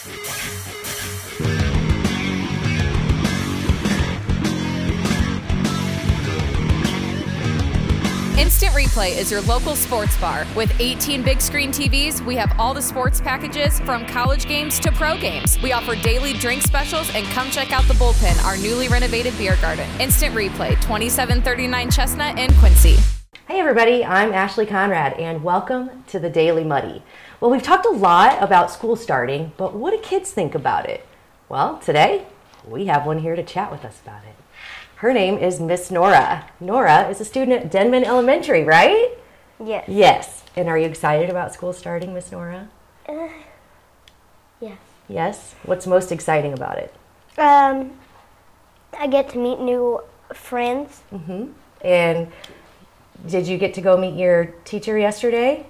Instant Replay is your local sports bar. With 18 big screen TVs, we have all the sports packages from college games to pro games. We offer daily drink specials and come check out the bullpen, our newly renovated beer garden. Instant Replay, 2739 Chestnut in Quincy. Hey everybody, I'm Ashley Conrad and welcome to the Daily Muddy. Well, we've talked a lot about school starting, but what do kids think about it? Well, today we have one here to chat with us about it. Her name is Miss Norah. Norah is a student at Denman Elementary, right? Yes. Yes. And are you excited about school starting, Miss Norah? Yes. Yes. What's most exciting about it? Um, I get to meet new friends. Mm-hmm. And did you get to go meet your teacher yesterday?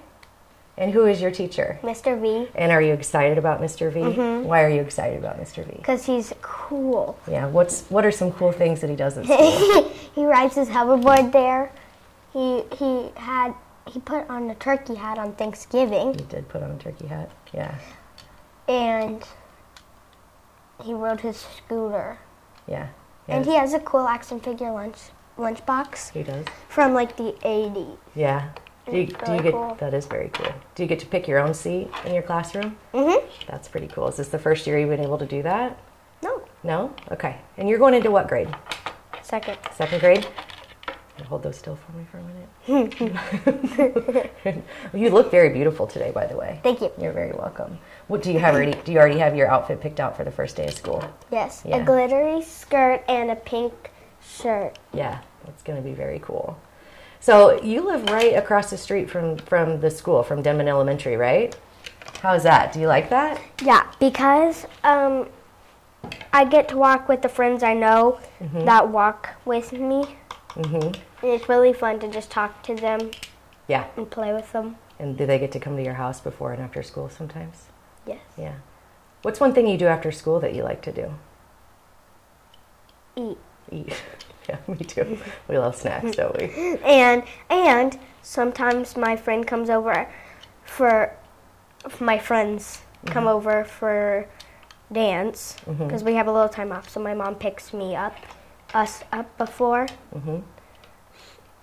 And who is your teacher? Mr. V, And are you excited about Mr. V? Mm-hmm. Why are you excited about Mr. V? because he's cool. Yeah, what's what are some cool things that he does at school? he rides his hoverboard there. He he had he put on a turkey hat on Thanksgiving, he did put on a turkey hat. Yeah, and he rode his scooter. yeah. And he has a cool action figure lunch lunchbox he does. from like the 80s. Yeah. Do you, do you get cool. that is very cool. Do you get to pick your own seat in your classroom? Mhm. That's pretty cool. Is this the first year you've been able to do that? No, No? Okay. And you're going into what grade? second. Second grade? Hold those still for me for a minute. you look very beautiful today, by the way. Thank you. You're very welcome. What do you have already? Do you already have your outfit picked out for the first day of school? Yes, Yeah. a glittery skirt and a pink shirt. Yeah, it's going to be very cool. So you live right across the street from from the school, from Denman Elementary, right? How's that? Do you like that? Yeah, because um, I get to walk with the friends I know that walk with me. Mm-hmm. And it's really fun to just talk to them Yeah. and play with them. And do they get to come to your house before and after school sometimes? Yes. Yeah. What's one thing you do after school that you like to do? Eat. Eat. yeah, me too. We love snacks, don't we? And and sometimes my friend comes over for my friends come over for dance because we have a little time off. So my mom picks me up, us up before, Mhm.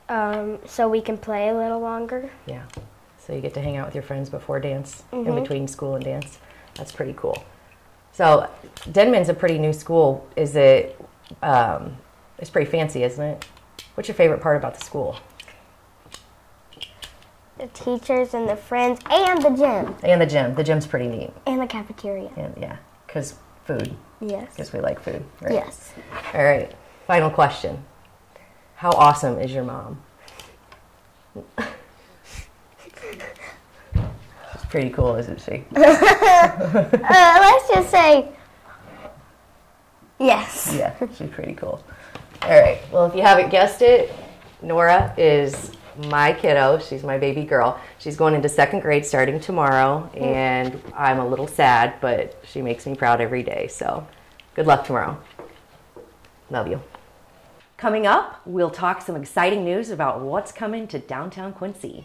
um, so we can play a little longer. Yeah. So you get to hang out with your friends before dance, in Mhm. between school and dance. That's pretty cool. So Denman's a pretty new school. Is it? Um, it's pretty fancy, isn't it? What's your favorite part about the school? The teachers and the friends and the gym And the gym. The gym's pretty neat. and the cafeteria. And yeah, because food. Yes. Because we like food. Right? Yes. All right. Final question. How awesome is your mom? She's pretty cool, isn't she? Uh, let's just say yes. Yeah, she's pretty cool. All right. Well, if you haven't guessed it, Norah is my kiddo. She's my baby girl. She's going into second grade starting tomorrow, mm. and I'm a little sad, but she makes me proud every day. So good luck tomorrow. Love you. Coming up, we'll talk some exciting news about what's coming to downtown Quincy.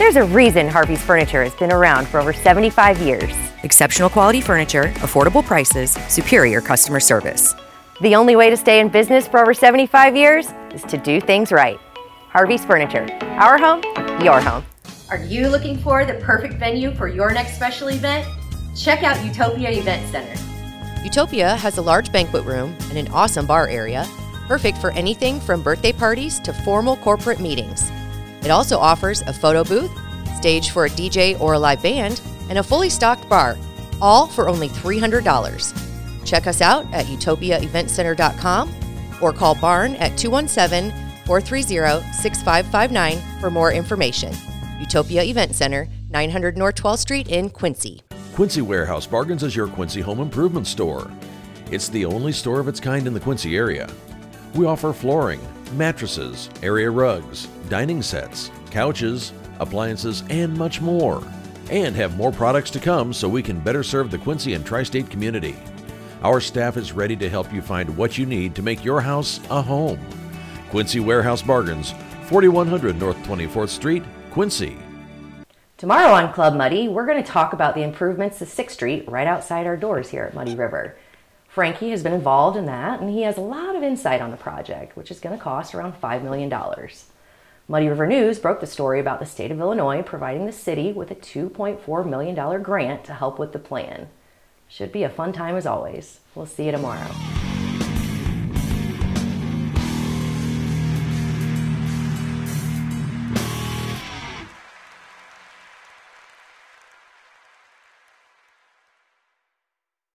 There's a reason Harvey's Furniture has been around for over 75 years. Exceptional quality furniture, affordable prices, superior customer service. The only way to stay in business for over 75 years is to do things right. Harvey's Furniture, our home, your home. Are you looking for the perfect venue for your next special event? Check out Utopia Event Center. Utopia has a large banquet room and an awesome bar area, perfect for anything from birthday parties to formal corporate meetings. It also offers a photo booth, stage for a DJ or a live band, and a fully stocked bar, all for only $300. Check us out at utopiaeventcenter.com or call Barn at 217 430 6559 for more information. Utopia Event Center, 900 North 12th Street in Quincy. Quincy Warehouse Bargains is your Quincy home improvement store. It's the only store of its kind in the Quincy area. We offer flooring, mattresses, area rugs, dining sets, couches, appliances, and much more. And have more products to come so we can better serve the Quincy and tri state community. Our staff is ready to help you find what you need to make your house a home. Quincy Warehouse Bargains, 4100 North 24th Street, Quincy. Tomorrow on Club Muddy, we're going to talk about the improvements to 6th Street right outside our doors here at Muddy River. Frankie has been involved in that, and he has a lot of insight on the project, which is going to cost around $5 million. Muddy River News broke the story about the state of Illinois providing the city with a $2.4 million grant to help with the plan. Should be a fun time as always. We'll see you tomorrow.